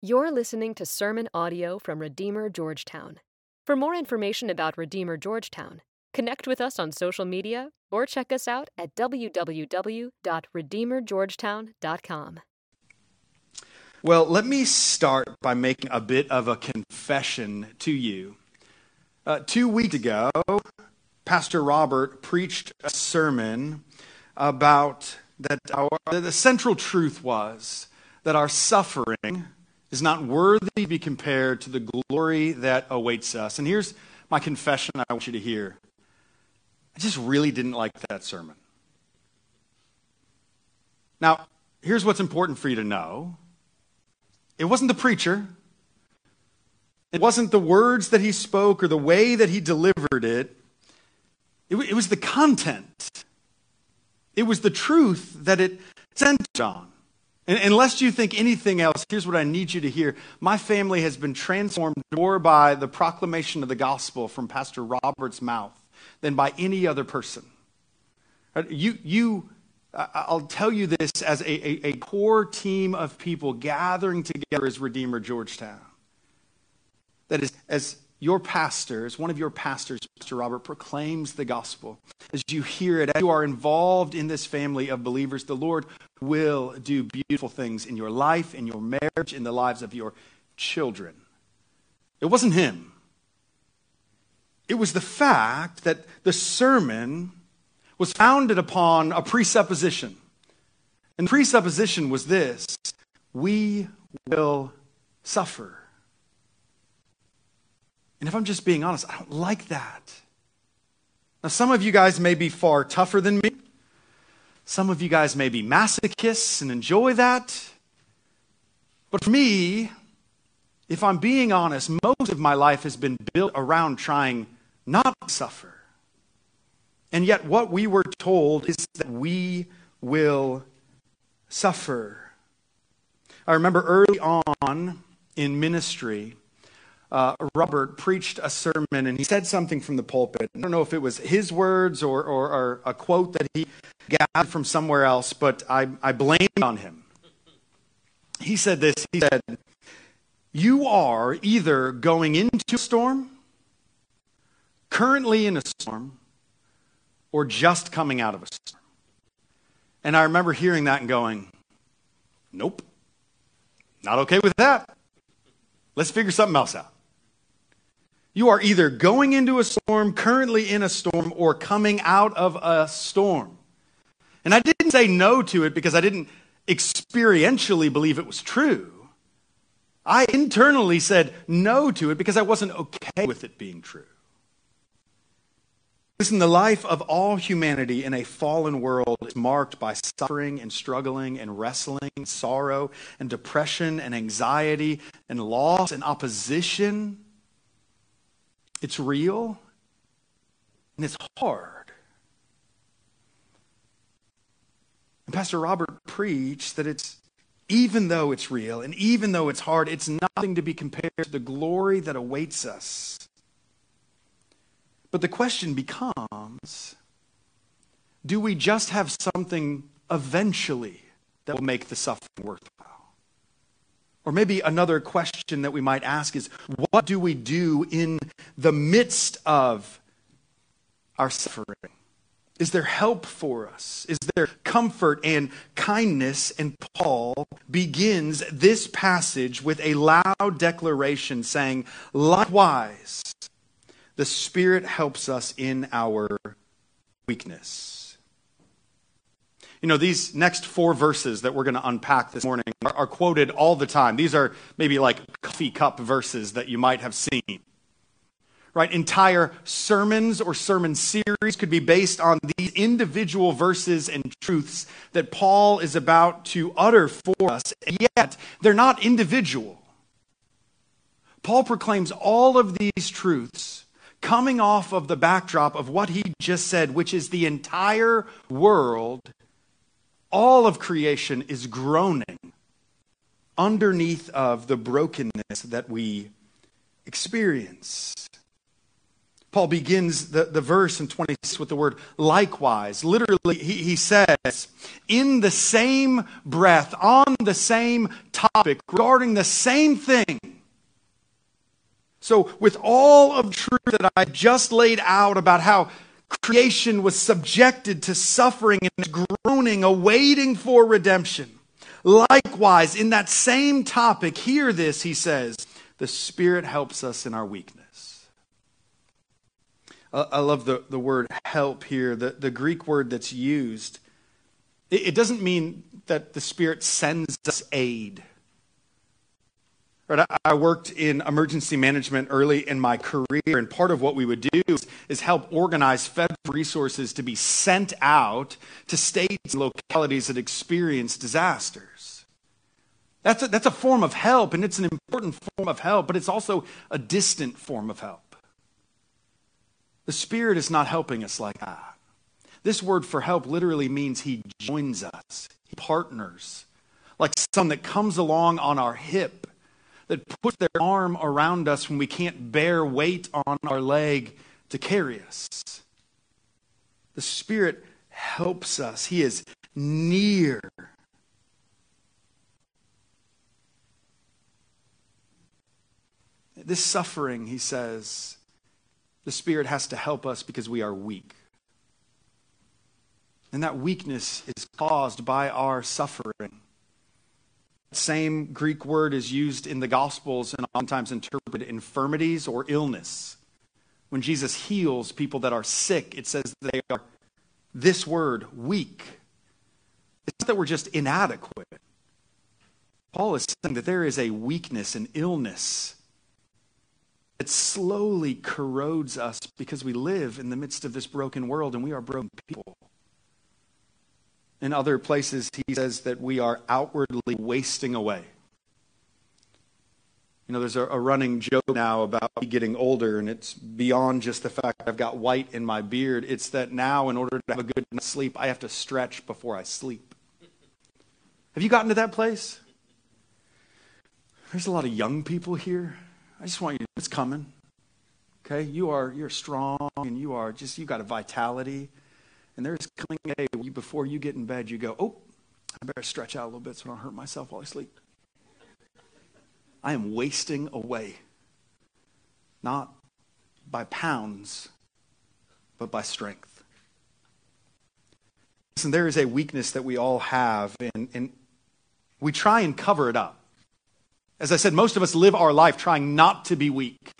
You're listening to sermon audio from Redeemer Georgetown. For more information about Redeemer Georgetown, connect with us on social media or check us out at www.redeemergeorgetown.com. Well, let me start by making a bit of a confession to you. Uh, two weeks ago, Pastor Robert preached a sermon about that our, the central truth was that our suffering is not worthy to be compared to the glory that awaits us. And here's my confession I want you to hear. I just really didn't like that sermon. Now, here's what's important for you to know it wasn't the preacher, it wasn't the words that he spoke or the way that he delivered it, it, it was the content, it was the truth that it centered on. And unless you think anything else, here's what I need you to hear. My family has been transformed more by the proclamation of the gospel from Pastor Robert's mouth than by any other person. Uh, you, you, I'll tell you this as a, a, a core team of people gathering together as Redeemer Georgetown. That is, as your pastor, as one of your pastors, Pastor Robert, proclaims the gospel, as you hear it, as you are involved in this family of believers, the Lord will do beautiful things in your life, in your marriage, in the lives of your children. It wasn't him. It was the fact that the sermon was founded upon a presupposition. And the presupposition was this we will suffer. And if I'm just being honest, I don't like that. Now, some of you guys may be far tougher than me. Some of you guys may be masochists and enjoy that. But for me, if I'm being honest, most of my life has been built around trying not to suffer. And yet, what we were told is that we will suffer. I remember early on in ministry, uh, Robert preached a sermon and he said something from the pulpit. I don't know if it was his words or, or, or a quote that he gathered from somewhere else, but I, I blamed on him. He said this He said, You are either going into a storm, currently in a storm, or just coming out of a storm. And I remember hearing that and going, Nope, not okay with that. Let's figure something else out. You are either going into a storm, currently in a storm, or coming out of a storm. And I didn't say no to it because I didn't experientially believe it was true. I internally said no to it because I wasn't okay with it being true. Listen, the life of all humanity in a fallen world is marked by suffering and struggling and wrestling, and sorrow and depression and anxiety and loss and opposition it's real and it's hard. And Pastor Robert preached that it's, even though it's real and even though it's hard, it's nothing to be compared to the glory that awaits us. But the question becomes do we just have something eventually that will make the suffering worthwhile? Or maybe another question that we might ask is what do we do in the midst of our suffering? Is there help for us? Is there comfort and kindness? And Paul begins this passage with a loud declaration saying, Likewise, the Spirit helps us in our weakness. You know, these next four verses that we're going to unpack this morning are, are, quoted all the time. These are maybe like coffee cup verses that you might have seen. Right? Entire sermons or sermon series could be based on these individual verses and truths that Paul is about to utter for us, and yet they're not individual. Paul proclaims all of these truths coming off of the backdrop of what he just said, which is the entire world all of creation is groaning underneath of the brokenness that we experience. Paul begins the, the verse in 26 with the word likewise. Literally, he, he says, in the same breath, on the same topic, regarding the same thing. So, with all of truth that I just laid out about how creation was subjected to suffering and groaning, awaiting for redemption, likewise, in that same topic, hear this, he says, the Spirit helps us in our weakness. I love the, the word help here, the, the Greek word that's used. It, it doesn't mean that the Spirit sends us aid. Right, I worked in emergency management early in my career, and part of what we would do is, is, help organize federal resources to be sent out to states and localities that experience disasters. That's a, that's a form of help, and it's an important form of help, but it's also a distant form of help. The Spirit is not helping us like that. This word for help literally means He joins us, He partners, like someone that comes along on our hip that put their arm around us when we can't bear weight on our leg to carry us. The Spirit helps us, He is near. This suffering, he says, the Spirit has to help us because we are weak. And that weakness is caused by our suffering. Same Greek word is used in the Gospels and oftentimes interpreted infirmities or illness. When Jesus heals people that are sick, it says they are this word, weak. It's not that we're just inadequate. Paul is saying that there is a weakness an illness that slowly corrodes us because we live in the midst of this broken world and we are broken people. In other places, he says that we are outwardly wasting away. You know, there's a, a, running joke now about me getting older, and it's beyond just the fact I've got white in my beard. It's that now, in order to have a good night's sleep, I have to stretch before I sleep. Have you gotten to that place? There's a lot of young people here. I just want you to know it's coming. Okay? You are you're strong and you are just you got a vitality. And there's coming a day before you get in bed, you go, oh, I better stretch out a little bit so I don't hurt myself while I sleep. I am wasting away, not by pounds, but by strength. Listen, there is a weakness that we all have, and, and we try and cover it up. As I said, most of us live our life trying not to be weak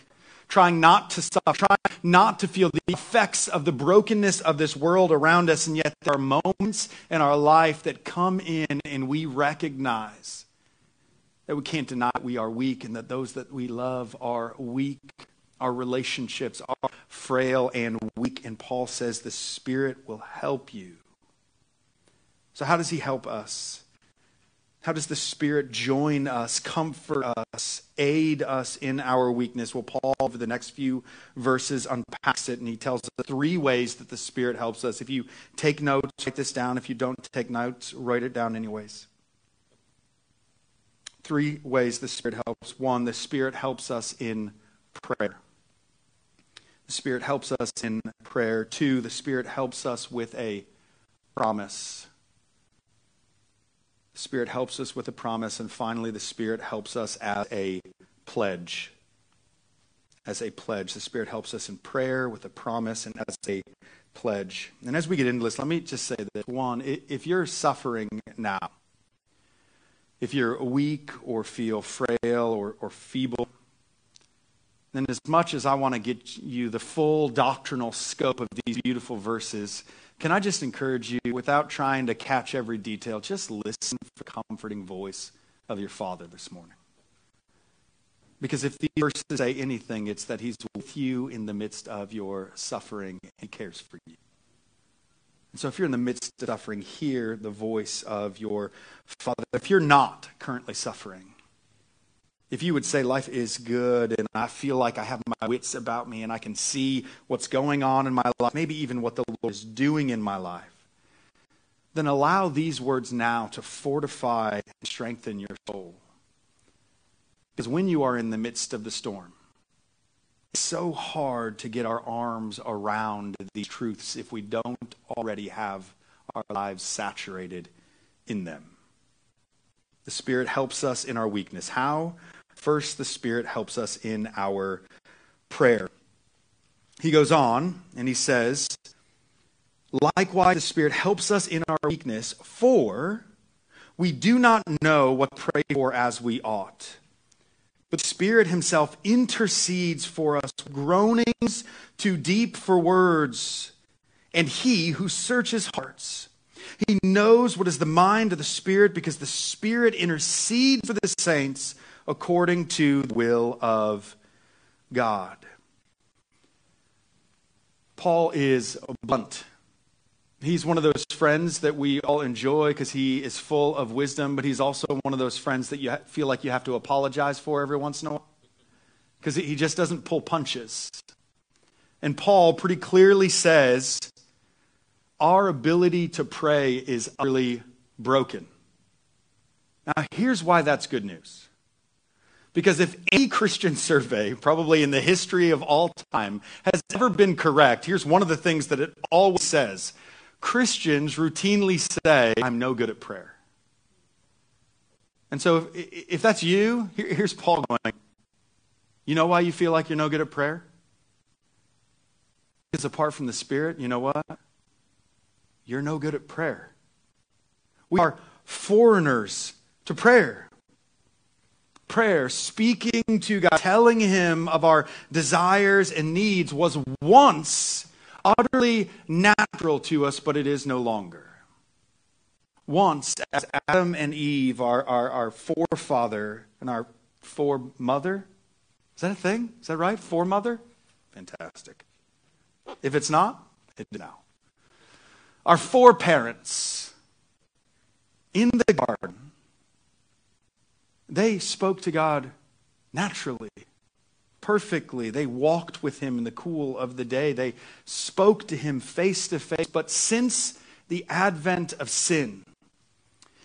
trying not to suffer, trying not to feel the effects of the brokenness of this world around us. And yet, there are moments in our life that come in and we recognize that we can't deny we are weak and that those that we love are weak. Our relationships are frail and weak. And Paul says the Spirit will help you. So, how does he help us? How does the Spirit join us, comfort us, aid us in our weakness? Well, Paul, over the next few verses, unpacks it, and he tells us three ways that the Spirit helps us. If you take notes, write this down. If you don't take notes, write it down anyways. Three ways the Spirit helps. One, the Spirit helps us in prayer. The Spirit helps us in prayer. Two, the Spirit helps us with a promise. Spirit helps us with a promise. And finally, the Spirit helps us as a pledge. As a pledge. The Spirit helps us in prayer with a promise and as a pledge. And as we get into this, let me just say this. One, if you're suffering now, if you're weak or feel frail or, or feeble, then as much as I want to get you the full doctrinal scope of these beautiful verses, can I just encourage you, without trying to catch every detail, just listen for the comforting voice of your Father this morning. Because if these verses say anything, it's that He's with you in the midst of your suffering and He cares for you. And so if you're in the midst of suffering, hear the voice of your Father. If you're not currently suffering, if you would say life is good and I feel like I have my wits about me and I can see what's going on in my life, maybe even what the is doing in my life, then allow these words now to fortify and strengthen your soul. Because when you are in the midst of the storm, it's so hard to get our arms around these truths if we don't already have our lives saturated in them. The Spirit helps us in our weakness. How? First, the Spirit helps us in our prayer. He goes on and he says, Likewise, the Spirit helps us in our weakness, for we do not know what to pray for as we ought. But the Spirit Himself intercedes for us, groanings too deep for words. And He who searches hearts, He knows what is the mind of the Spirit because the Spirit intercedes for the saints according to the will of God. Paul is blunt. He's one of those friends that we all enjoy because he is full of wisdom, but he's also one of those friends that you feel like you have to apologize for every once in a while because he just doesn't pull punches. And Paul pretty clearly says our ability to pray is utterly broken. Now, here's why that's good news. Because if any Christian survey, probably in the history of all time, has ever been correct, here's one of the things that it always says Christians routinely say, I'm no good at prayer. And so if, if that's you, here, here's Paul going, You know why you feel like you're no good at prayer? Because apart from the Spirit, you know what? You're no good at prayer. We are foreigners to prayer prayer, speaking to God, telling Him of our desires and needs, was once utterly natural to us, but it is no longer. Once, as Adam and Eve, our, our, our forefather and our foremother, is that a thing? Is that right? Foremother? Fantastic. If it's not, it's now. Our foreparents in the garden they spoke to God naturally, perfectly. They walked with Him in the cool of the day. They spoke to Him face to face. But since the advent of sin,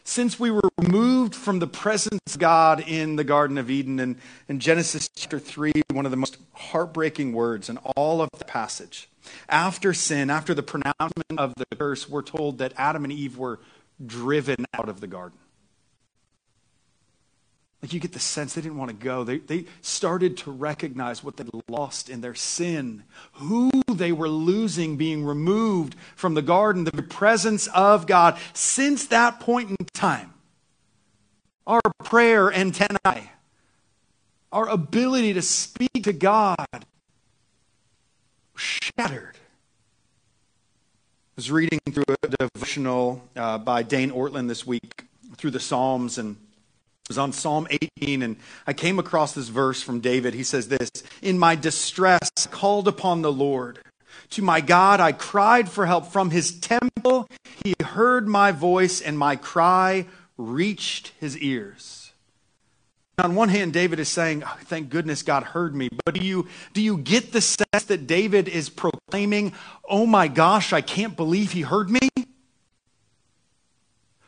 since we were removed from the presence of God in the Garden of Eden, and in Genesis chapter 3, one of the most heartbreaking words in all of the passage. After sin, after the pronouncement of the curse, we're told that Adam and Eve were driven out of the garden. Like you get the sense they didn't want to go. They, they started to recognize what they'd lost in their sin, who they were losing being removed from the garden, the presence of God. Since that point in time, our prayer antennae, our ability to speak to God, shattered. I was reading through a devotional uh, by Dane Ortlund this week through the Psalms and was on Psalm 18, and I came across this verse from David. He says this In my distress, I called upon the Lord. To my God, I cried for help. From his temple, he heard my voice, and my cry reached his ears. On one hand, David is saying, oh, Thank goodness God heard me. But do you, do you get the sense that David is proclaiming, Oh my gosh, I can't believe he heard me?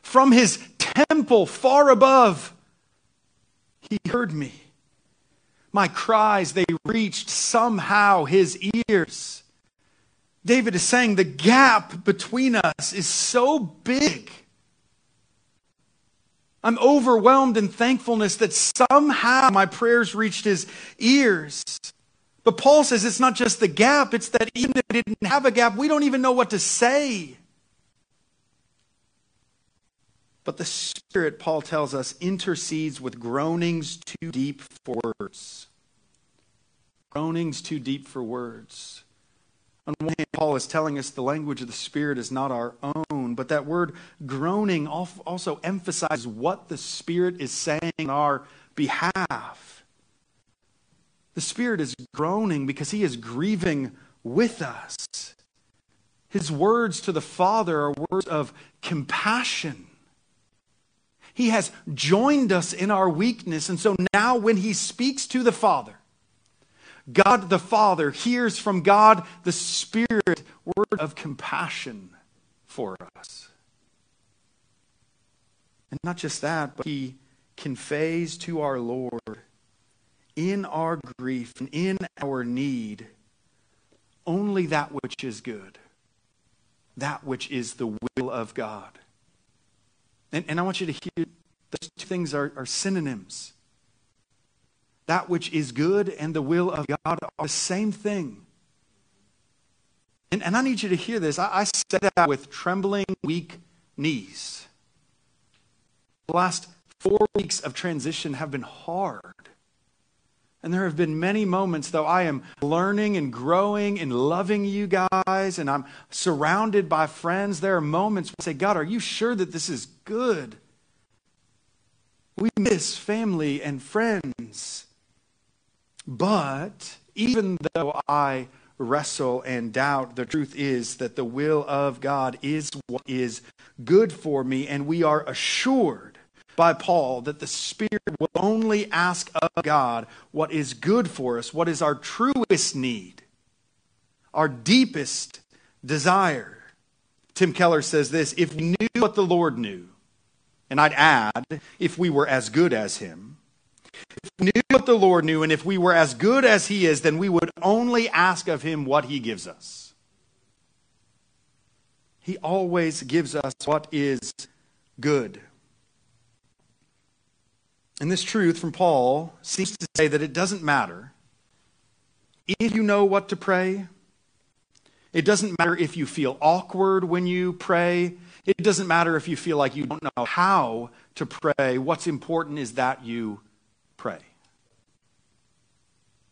From his temple far above, he heard me. My cries, they reached somehow his ears. David is saying the gap between us is so big. I'm overwhelmed in thankfulness that somehow my prayers reached his ears. But Paul says it's not just the gap, it's that even if we didn't have a gap, we don't even know what to say. But the Spirit, Paul tells us, intercedes with groanings too deep for words. Groanings too deep for words. On one hand, Paul is telling us the language of the Spirit is not our own, but that word groaning also emphasizes what the Spirit is saying on our behalf. The Spirit is groaning because he is grieving with us. His words to the Father are words of compassion he has joined us in our weakness. And so now, when He speaks to the Father, God the Father hears from God the Spirit word of compassion for us. And not just that, but He conveys to our Lord in our grief and in our need only that which is good, that which is the will of God. And, and I want you to hear those two things are, are synonyms. That which is good and the will of God are the same thing. And, and I need you to hear this. I, I said that with trembling, weak knees. The last four weeks of transition have been hard. And there have been many moments, though I am learning and growing and loving you guys, and I'm surrounded by friends. There are moments where I say, God, are you sure that this is good? We miss family and friends. But even though I wrestle and doubt, the truth is that the will of God is what is good for me, and we are assured by Paul that the Spirit will only ask of God what is good for us, what is our truest need, our deepest desire. Tim Keller says this if we knew what the Lord knew, and I'd add, if we were as good as Him, if we knew what the Lord knew, and if we were as good as He is, then we would only ask of Him what He gives us. He always gives us what is good. And this truth from Paul seems to say that it doesn't matter if you know what to pray. It doesn't matter if you feel awkward when you pray. It doesn't matter if you feel like you don't know how to pray. What's important is that you pray.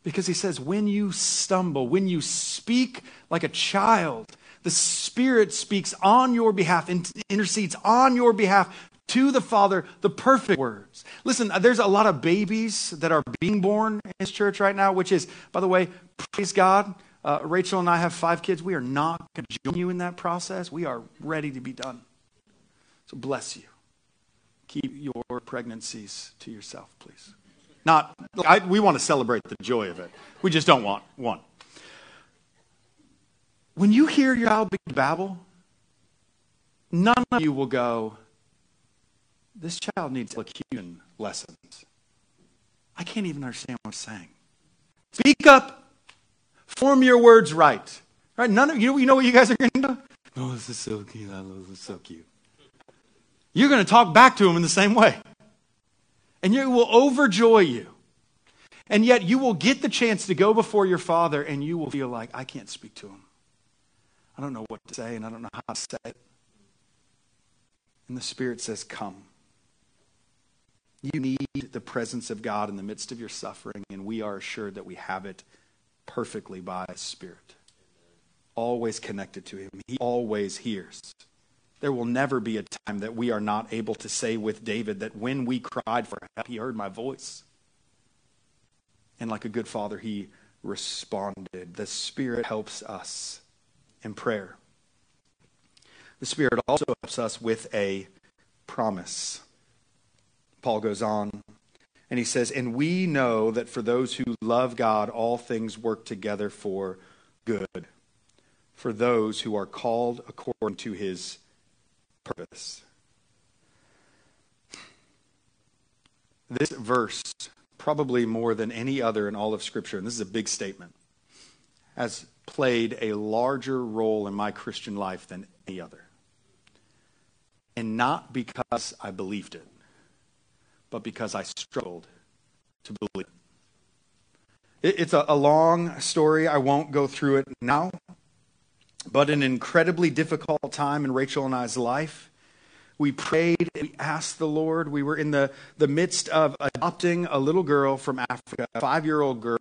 Because he says, when you stumble, when you speak like a child, the Spirit speaks on your behalf, intercedes on your behalf to the Father the perfect words. Listen, there's a lot of babies that are being born in this church right now, which is, by the way, praise God. Uh, Rachel and I have five kids. We are not going to join you in that process. We are ready to be done. So bless you. Keep your pregnancies to yourself, please. Not, I, we want to celebrate the joy of it. We just don't want one. When you hear your child babble, none of you will go, this child needs elocution lessons. I can't even understand what I'm saying. Speak up. Form your words right. Right? None of you, you know what you guys are going to do? Oh, this is so cute. I love this. So cute. You're going to talk back to him in the same way. And it will overjoy you. And yet you will get the chance to go before your father and you will feel like, I can't speak to him. I don't know what to say and I don't know how to say it. And the Spirit says, Come. You need the presence of God in the midst of your suffering, and we are assured that we have it perfectly by His Spirit. Always connected to Him. He always hears. There will never be a time that we are not able to say with David that when we cried for help, He heard my voice. And like a good father, He responded. The Spirit helps us in prayer. The Spirit also helps us with a promise. Paul goes on and he says, And we know that for those who love God, all things work together for good, for those who are called according to his purpose. This verse, probably more than any other in all of Scripture, and this is a big statement, has played a larger role in my Christian life than any other. And not because I believed it but because I struggled to believe it. It's a, a long story. I won't go through it now. But an incredibly difficult time in Rachel and I's life. We prayed, we asked the Lord. We were in the, the midst of adopting a little girl from Africa, a five year old girl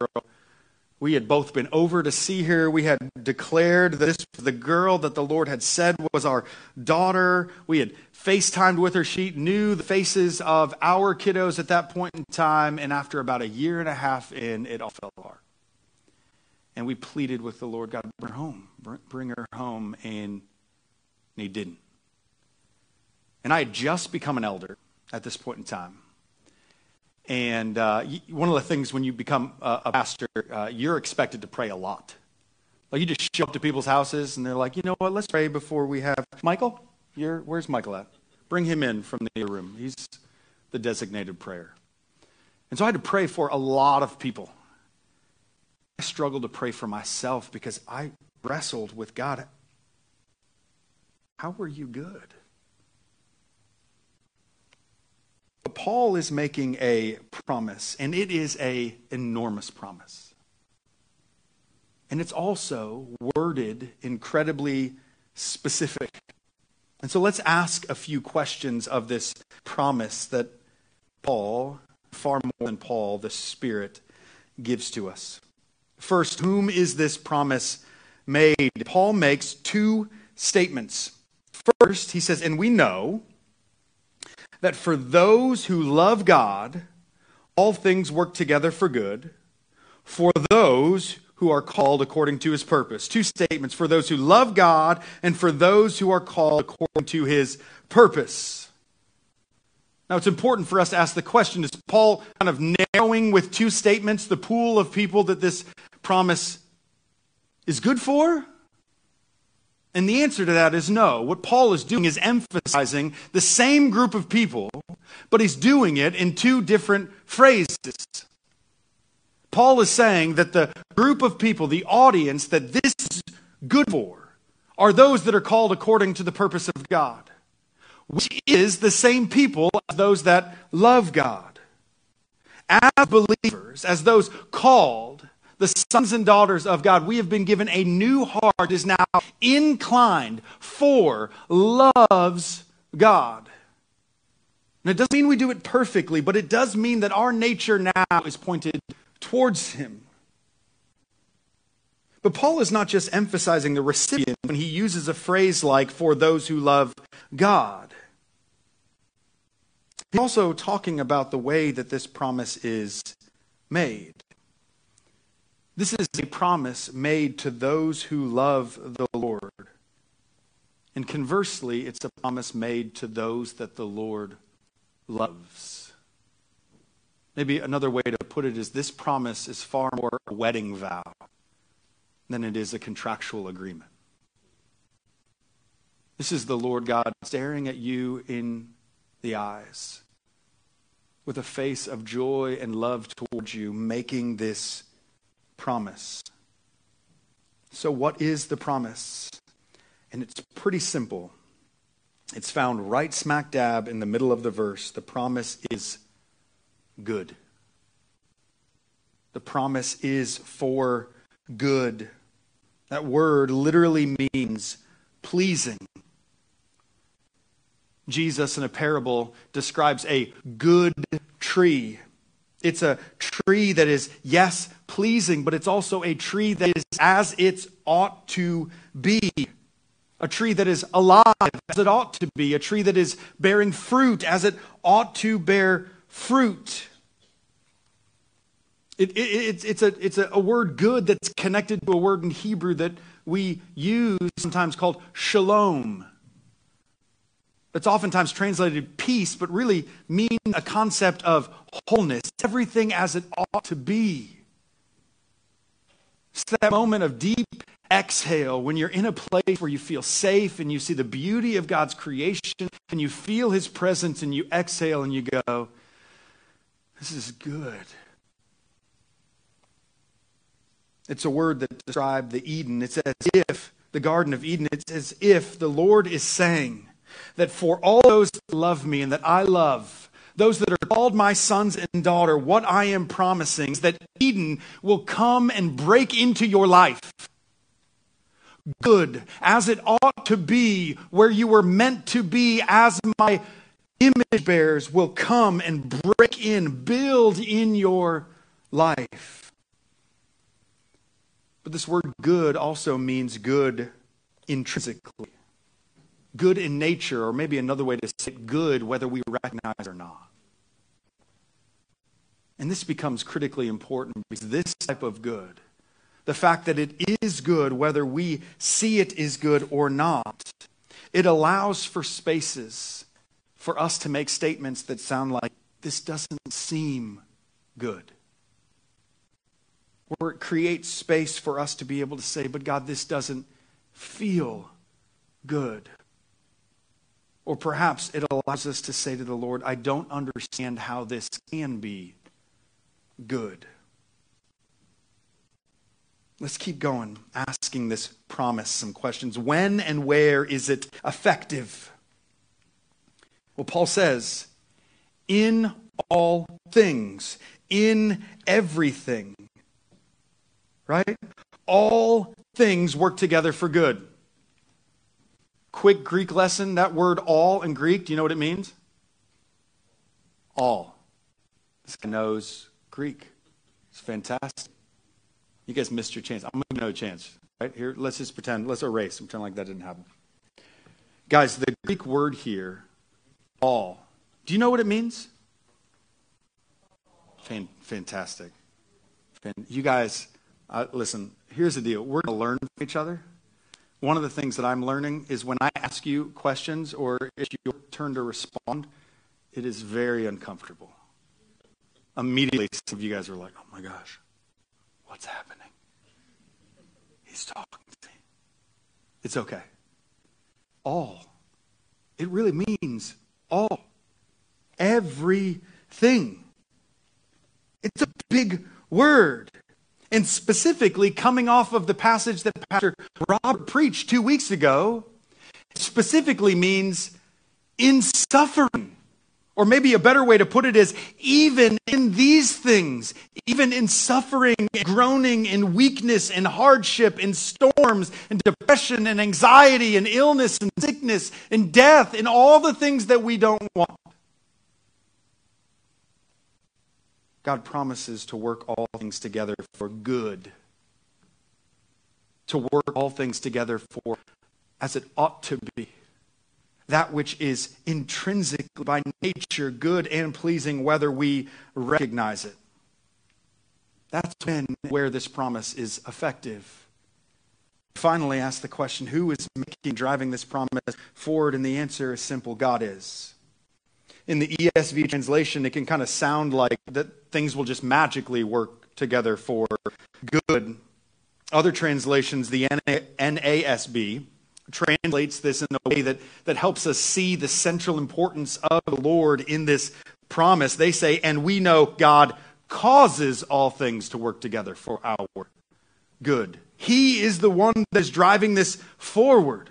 we had both been over to see her. We had declared that this was the girl that the Lord had said was our daughter. We had FaceTimed with her. She knew the faces of our kiddos at that point in time. And after about a year and a half in, it all fell apart. And we pleaded with the Lord God, bring her home. Bring her home. And he didn't. And I had just become an elder at this point in time. And uh, one of the things when you become a, pastor, uh, you're expected to pray a lot. Like you just show up to people's houses and they're like, you know what, let's pray before we have Michael. You're, where's Michael at? Bring him in from the room. He's the designated prayer. And so I had to pray for a lot of people. I struggled to pray for myself because I wrestled with God. How were you good? Paul is making a promise, and it is a enormous promise. And it's also worded incredibly specific. And so let's ask a few questions of this promise that Paul, far more than Paul, the Spirit gives to us. First, whom is this promise made? Paul makes two statements. First, he says, And we know that for those who love God, all things work together for good, for those who are called according to his purpose. Two statements for those who love God and for those who are called according to his purpose. Now, it's important for us to ask the question is Paul kind of narrowing with two statements the pool of people that this promise is good for? And the answer to that is no. What Paul is doing is emphasizing the same group of people, but he's doing it in two different phrases. Paul is saying that the group of people, the audience that this is good for, are those that are called according to the purpose of God, which is the same people as those that love God. As believers, as those called, the sons and daughters of God, we have been given a new heart is now inclined for, loves God. And it doesn't mean we do it perfectly, but it does mean that our nature now is pointed towards Him. But Paul is not just emphasizing the recipient when he uses a phrase like, for those who love God. He's also talking about the way that this promise is made. This is a promise made to those who love the Lord. And conversely, it's a promise made to those that the Lord loves. Maybe another way to put it is this promise is far more a wedding vow than it is a contractual agreement. This is the Lord God staring at you in the eyes with a face of joy and love towards you, making this promise. So, what is the promise? And it's pretty simple. It's found right smack dab in the middle of the verse. The promise is good. The promise is for good. That word literally means pleasing. Jesus, in a parable, describes a good tree. It's a tree that is, yes, pleasing, but it's also a tree that is as it ought to be. A tree that is alive as it ought to be. A tree that is bearing fruit as it ought to bear fruit. It, it, it's, it's, a, it's a, a word good that's connected to a word in Hebrew that we use sometimes called shalom. That's oftentimes translated peace, but really mean a concept of wholeness, everything as it ought to be. It's that moment of deep exhale when you're in a place where you feel safe and you see the beauty of God's creation and you feel His presence and you exhale and you go, This is good. It's a word that describes the Eden. It's as if, the Garden of Eden, it's as if the Lord is saying that for all those that love me and that I love, those that are called my sons and daughter, what I am promising is that Eden will come and break into your life. Good, as it ought to be, where you were meant to be, as my image bearers will come and break in, build in your life. But this word good also means good intrinsically good in nature, or maybe another way to say it, good whether we recognize or not. And this becomes critically important because this type of good, the fact that it is good whether we see it is good or not, it allows for spaces for us to make statements that sound like, this doesn't seem good. Or it creates space for us to be able to say, but God, this doesn't feel good. Or perhaps it allows us to say to the Lord, I don't understand how this can be good. Let's keep going, asking this promise some questions. When and where is it effective? Well, Paul says, in all things, in everything. Right? All things work together for good. Quick Greek lesson that word all in Greek, do you know what it means? All. This guy knows Greek. It's fantastic. You guys missed your chance. I'm going to you chance. Right? Here, let's just pretend, let's erase, pretend like that didn't happen. Guys, the Greek word here, all, do you know what it means? Fantastic. You guys, uh, listen, here's the deal. We're going to learn from each other. One of the things that I'm learning is when I ask you questions or it's your turn to respond, it is very uncomfortable. Immediately, some of you guys are like, oh my gosh, what's happening? He's talking to me. It's okay. All. It really means all. Everything. It's a big word. And specifically, coming off of the passage that Pastor Rob preached two weeks ago, specifically means in suffering. Or maybe a better way to put it is even in these things, even in suffering, and groaning, and weakness, and hardship, and storms, and depression, and anxiety, and illness, and sickness, and death, and all the things that we don't want. God promises to work all things together for good. To work all things together for as it ought to be that which is intrinsically by nature good and pleasing, whether we recognize it. That's when where this promise is effective. Finally, ask the question who is making, driving this promise forward? And the answer is simple God is. In the ESV translation, it can kind of sound like that things will just magically work together for good. Other translations, the NASB, translates this in a way that, that helps us see the central importance of the Lord in this promise. They say, and we know God causes all things to work together for our good. He is the one that is driving this forward.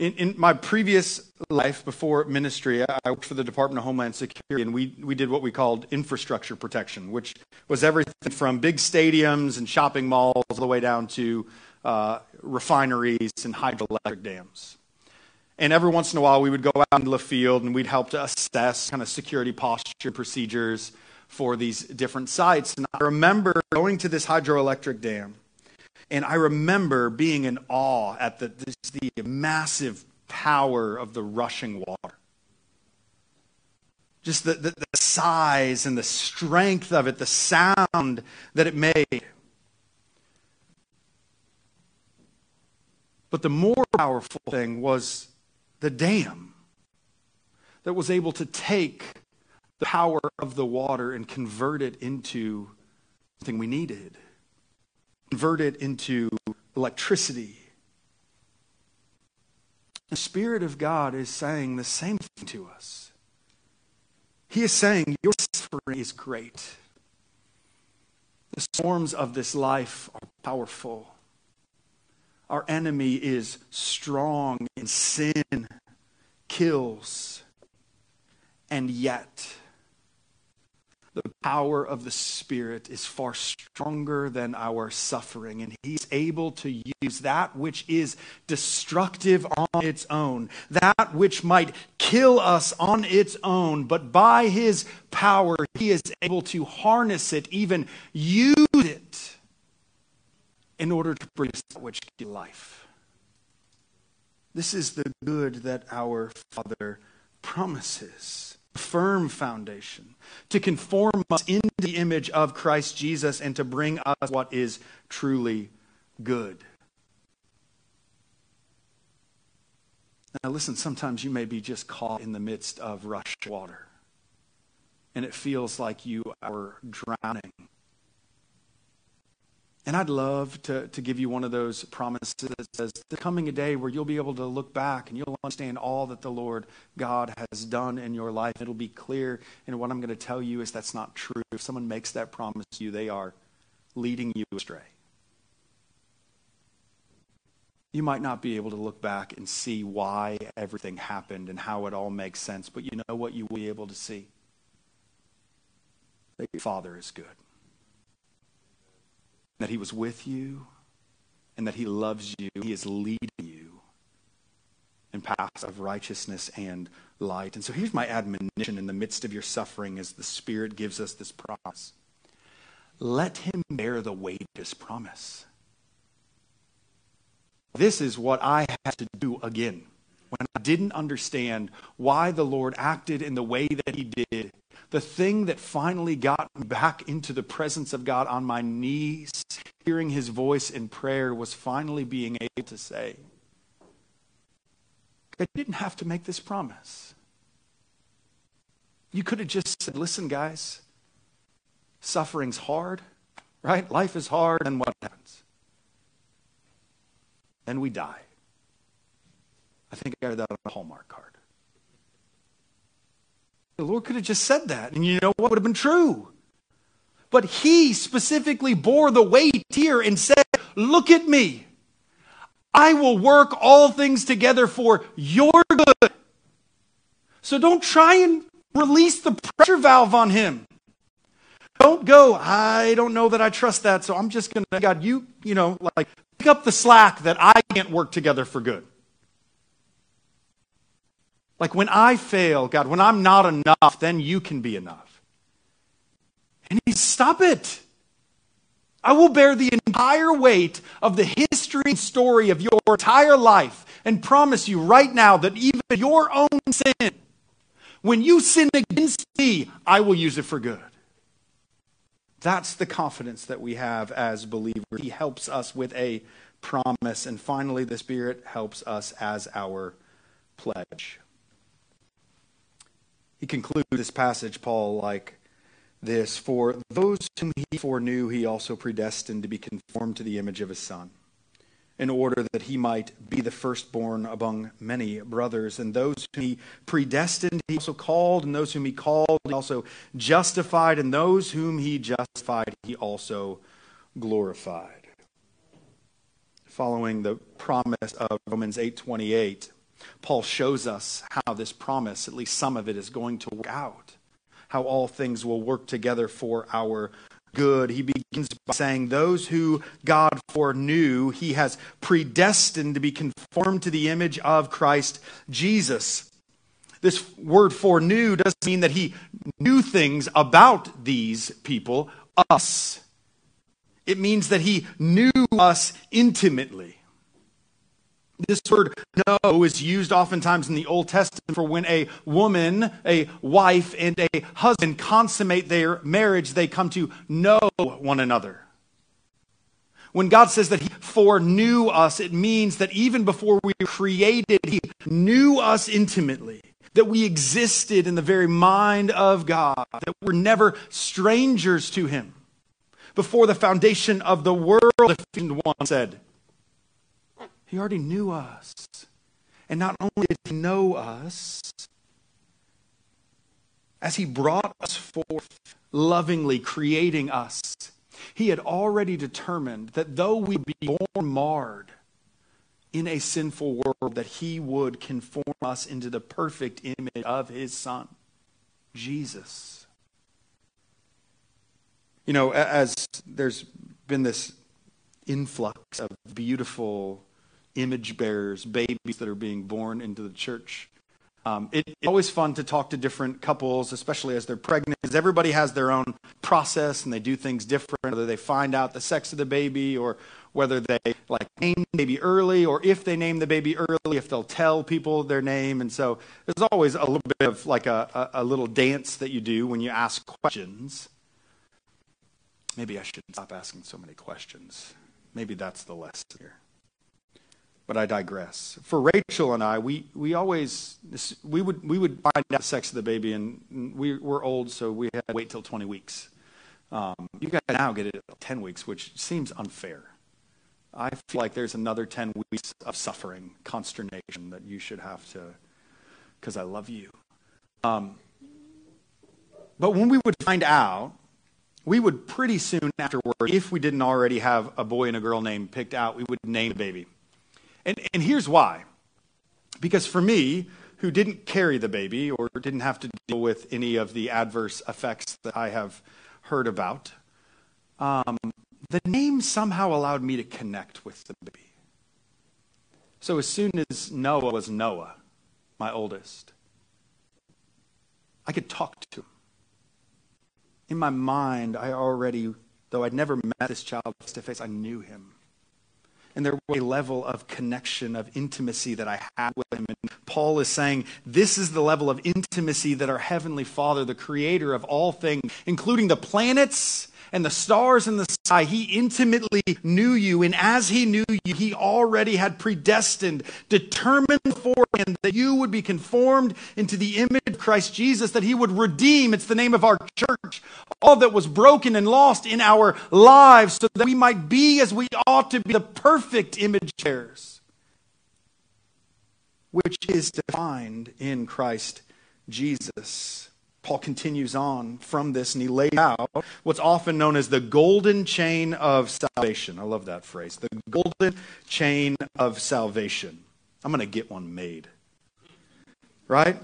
In, in, my previous life before ministry, I worked for the Department of Homeland Security, and we, we did what we called infrastructure protection, which was everything from big stadiums and shopping malls all the way down to uh, refineries and hydroelectric dams. And every once in a while, we would go out into the field and we'd help to assess kind of security posture procedures for these different sites. And I remember going to this hydroelectric dam, and I remember being in awe at the, this, the massive power of the rushing water. Just the, the, the size and the strength of it, the sound that it made. But the more powerful thing was the dam that was able to take the power of the water and convert it into something we needed, convert it into electricity. The Spirit of God is saying the same thing to us. He is saying, Your suffering is great. The storms of this life are powerful. Our enemy is strong and sin kills. And yet, the power of the Spirit is far stronger than our suffering, and He's able to use that which is destructive on its own, that which might kill us on its own, but by His power, He is able to harness it, even use it in order to produce that which gives life. This is the good that our Father promises. Firm foundation to conform us into the image of Christ Jesus and to bring us what is truly good. Now, listen, sometimes you may be just caught in the midst of rush water, and it feels like you are drowning And I'd love to, to give you one of those promises that says, There's coming a day where you'll be able to look back and you'll understand all that the Lord God has done in your life. It'll be clear. And what I'm going to tell you is that's not true. If someone makes that promise to you, they are leading you astray. You might not be able to look back and see why everything happened and how it all makes sense, but you know what you will be able to see? That your Father is good that He was with you, and that He loves you. He is leading you in paths of righteousness and light. And so here's my admonition in the midst of your suffering as the Spirit gives us this promise. Let Him bear the weight of His promise. This is what I had to do again when I didn't understand why the Lord acted in the way that He did the thing that finally got me back into the presence of God on my knees, hearing his voice in prayer, was finally being able to say, I didn't have to make this promise. You could have just said, listen, guys, suffering's hard, right? Life is hard, and what happens? Then we die. I think I got that on a Hallmark card. The Lord could have just said that, and you know what would have been true. But he specifically bore the weight here and said, Look at me. I will work all things together for your good. So don't try and release the pressure valve on him. Don't go, I don't know that I trust that, so I'm just going to, God, you, you know, like, pick up the slack that I can't work together for good. Like when I fail, God, when I'm not enough, then you can be enough. And he stop it. I will bear the entire weight of the history and story of your entire life and promise you right now that even your own sin, when you sin against me, I will use it for good. That's the confidence that we have as believers. He helps us with a promise. And finally, the Spirit helps us as our pledge. He concludes this passage, Paul, like this For those whom he foreknew, he also predestined to be conformed to the image of his Son, in order that he might be the firstborn among many brothers. And those whom he predestined, he also called, and those whom he called, he also justified, and those whom he justified, he also glorified. Following the promise of Romans 8:28 Paul shows us how this promise, at least some of it, is going to work out, how all things will work together for our good. He begins by saying, Those who God foreknew, he has predestined to be conformed to the image of Christ Jesus. This word foreknew doesn't mean that he knew things about these people, us. It means that he knew us intimately. This word know is used oftentimes in the Old Testament for when a woman, a wife, and a husband consummate their marriage, they come to know one another. When God says that He foreknew us, it means that even before we were created, He knew us intimately, that we existed in the very mind of God, that we're never strangers to Him. Before the foundation of the world, Ephesians 1 said, he already knew us. And not only did he know us, as he brought us forth, lovingly creating us, he had already determined that though we be born marred in a sinful world, that he would conform us into the perfect image of his son, Jesus. You know, as there's been this influx of beautiful image bearers, babies that are being born into the church. Um, it, it's always fun to talk to different couples, especially as they're pregnant, because everybody has their own process and they do things different, whether they find out the sex of the baby or whether they like name the baby early or if they name the baby early, if they'll tell people their name. And so there's always a little bit of like a, a, a little dance that you do when you ask questions. Maybe I should stop asking so many questions. Maybe that's the lesson here but I digress. For Rachel and I, we, we always we would we would find out the sex of the baby, and we were old, so we had to wait till 20 weeks. Um, you guys now get it at 10 weeks, which seems unfair. I feel like there's another 10 weeks of suffering, consternation that you should have to, because I love you. Um, but when we would find out, we would pretty soon afterward, if we didn't already have a boy and a girl name picked out, we would name the baby. And, and here's why. Because for me, who didn't carry the baby or didn't have to deal with any of the adverse effects that I have heard about, um, the name somehow allowed me to connect with the baby. So as soon as Noah was Noah, my oldest, I could talk to him. In my mind, I already, though I'd never met this child face to face, I knew him. And there was a level of connection, of intimacy that I had with him. And Paul is saying this is the level of intimacy that our Heavenly Father, the creator of all things, including the planets and the stars in the sky, he intimately knew you. And as he knew you, he already had predestined, determined beforehand that you would be conformed into the image of Christ Jesus, that he would redeem, it's the name of our church, all that was broken and lost in our lives, so that we might be as we ought to be, the perfect image bearers, which is defined in Christ Jesus. Paul continues on from this and he lays out what's often known as the golden chain of salvation. I love that phrase. The golden chain of salvation. I'm going to get one made. Right?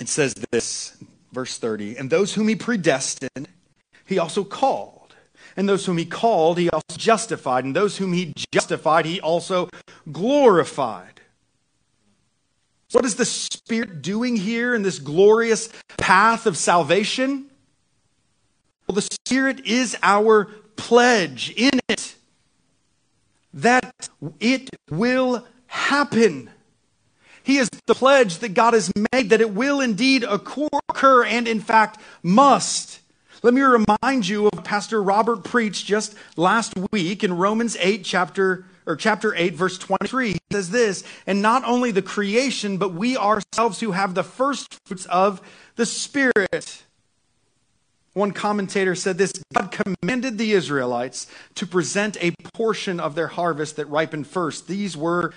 It says this, verse 30 And those whom he predestined, he also called. And those whom he called, he also justified. And those whom he justified, he also glorified. What is the Spirit doing here in this glorious path of salvation? Well, the Spirit is our pledge in it that it will happen. He is the pledge that God has made that it will indeed occur and, in fact, must. Let me remind you of Pastor Robert preached just last week in Romans 8, chapter or chapter 8 verse 23 he says this and not only the creation but we ourselves who have the first fruits of the spirit one commentator said this God commanded the Israelites to present a portion of their harvest that ripened first. These were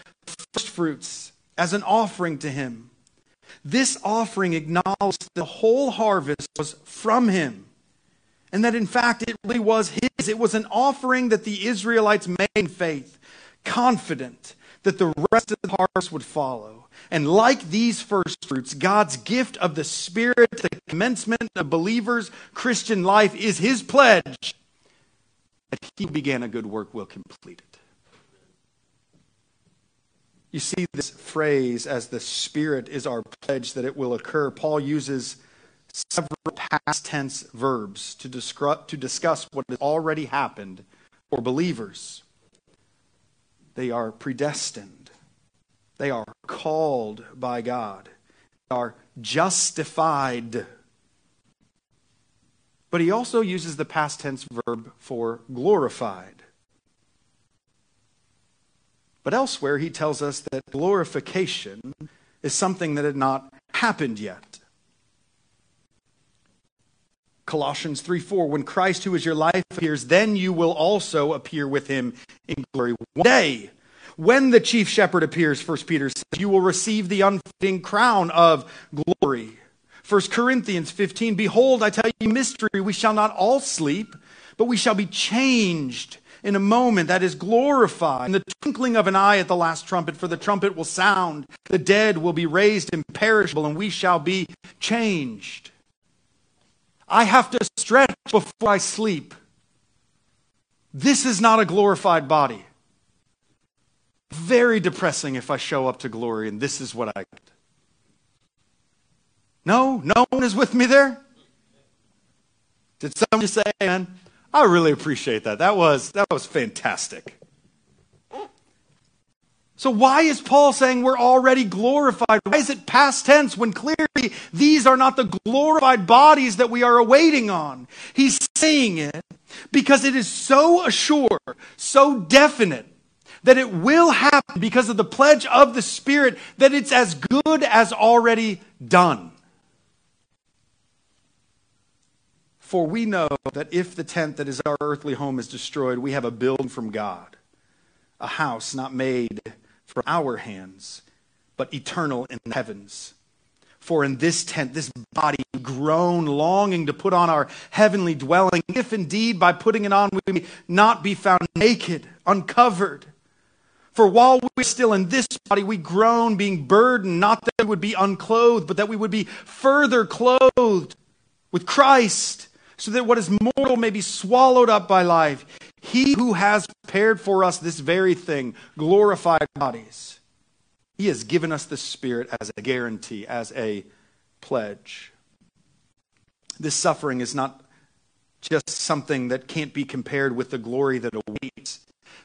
first fruits as an offering to him. This offering acknowledged the whole harvest was from him. And that in fact it really was his. It was an offering that the Israelites made in faith confident that the rest of the harvest would follow. And like these first fruits, God's gift of the Spirit, the commencement of believers' Christian life, is His pledge that He began a good work will complete it. You see this phrase as the Spirit is our pledge that it will occur. Paul uses several past tense verbs to, to discuss what has already happened for believers. They are predestined. They are called by God. They are justified. But he also uses the past tense verb for glorified. But elsewhere, he tells us that glorification is something that had not happened yet. Colossians 3 4, when Christ, who is your life, appears, then you will also appear with him in glory. One day, when the chief shepherd appears, 1 Peter says, you will receive the unfading crown of glory. 1 Corinthians 15, behold, I tell you mystery, we shall not all sleep, but we shall be changed in a moment that is glorified. In the twinkling of an eye at the last trumpet, for the trumpet will sound, the dead will be raised imperishable, and we shall be changed. I have to stretch before I sleep. This is not a glorified body. Very depressing if I show up to glory and this is what I get. No, no one is with me there. Did someone just say, man? I really appreciate that. That was that was fantastic. So, why is Paul saying we're already glorified? Why is it past tense when clearly these are not the glorified bodies that we are awaiting on? He's saying it because it is so assured, so definite that it will happen because of the pledge of the Spirit that it's as good as already done. For we know that if the tent that is our earthly home is destroyed, we have a building from God, a house not made from our hands, but eternal in the heavens. For in this tent, this body groan, longing to put on our heavenly dwelling, if indeed by putting it on we may not be found naked, uncovered. For while we're still in this body, we groan, being burdened, not that we would be unclothed, but that we would be further clothed with Christ so that what is mortal may be swallowed up by life. He who has prepared for us this very thing, glorified bodies, he has given us the Spirit as a guarantee, as a pledge. This suffering is not just something that can't be compared with the glory that awaits,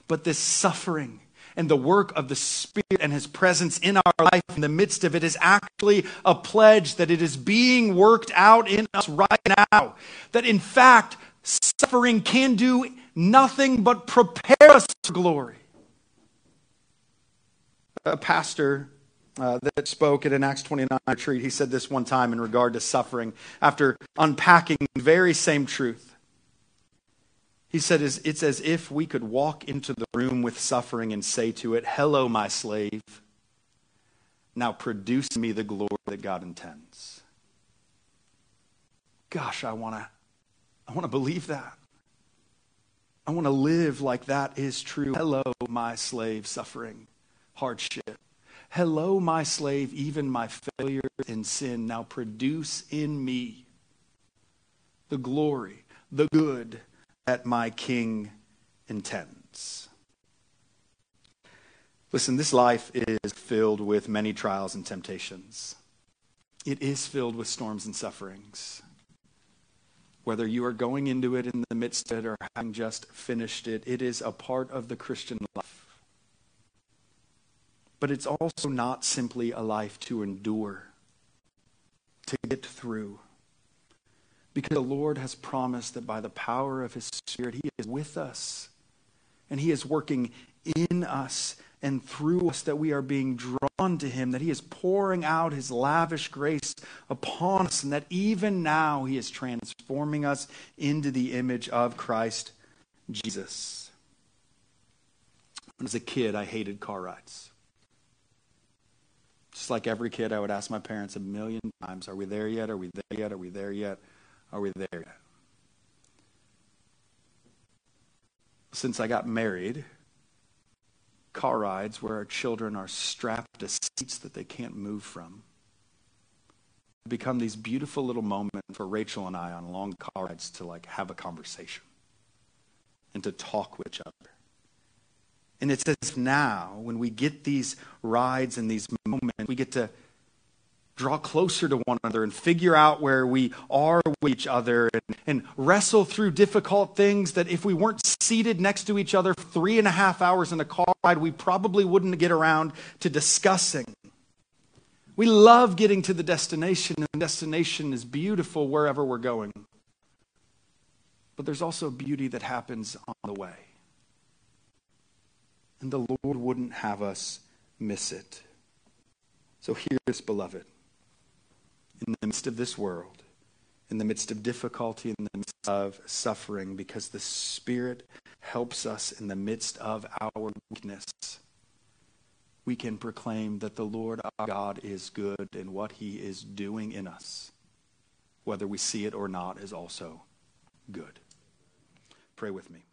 but this suffering and the work of the Spirit and His presence in our life in the midst of it is actually a pledge that it is being worked out in us right now. That in fact, suffering can do nothing but prepare us for glory. A pastor uh, that spoke at an Acts 29 retreat, he said this one time in regard to suffering after unpacking the very same truth. He said, It's as if we could walk into the room with suffering and say to it, Hello, my slave. Now produce me the glory that God intends. Gosh, I want to I want to believe that. I want to live like that is true. Hello, my slave, suffering, hardship. Hello, my slave, even my failure and sin. Now produce in me the glory, the good, that my king intends. Listen, this life is filled with many trials and temptations. It is filled with storms and sufferings. Whether you are going into it in the midst of it or having just finished it, it is a part of the Christian life. But it's also not simply a life to endure, to get through. Because the Lord has promised that by the power of His Spirit, He is with us. And He is working in us and through us that we are being drawn to Him, that He is pouring out His lavish grace upon us, and that even now He is transforming us into the image of Christ Jesus. When a kid, I hated car rides. Just like every kid, I would ask my parents a million times, Are we there yet? Are we there yet? Are we there yet? Are we there yet? Since I got married, car rides where our children are strapped to seats that they can't move from become these beautiful little moments for Rachel and I on long car rides to like have a conversation and to talk with each other. And it's as now, when we get these rides and these moments, we get to draw closer to one another and figure out where we are with each other and, and, wrestle through difficult things that if we weren't seated next to each other three and a half hours in a car ride, we probably wouldn't get around to discussing. We love getting to the destination, and the destination is beautiful wherever we're going. But there's also beauty that happens on the way. And the Lord wouldn't have us miss it. So hear this, beloved in the midst of this world, in the midst of difficulty, in the midst of suffering, because the Spirit helps us in the midst of our weakness. We can proclaim that the Lord our God is good and what he is doing in us, whether we see it or not, is also good. Pray with me.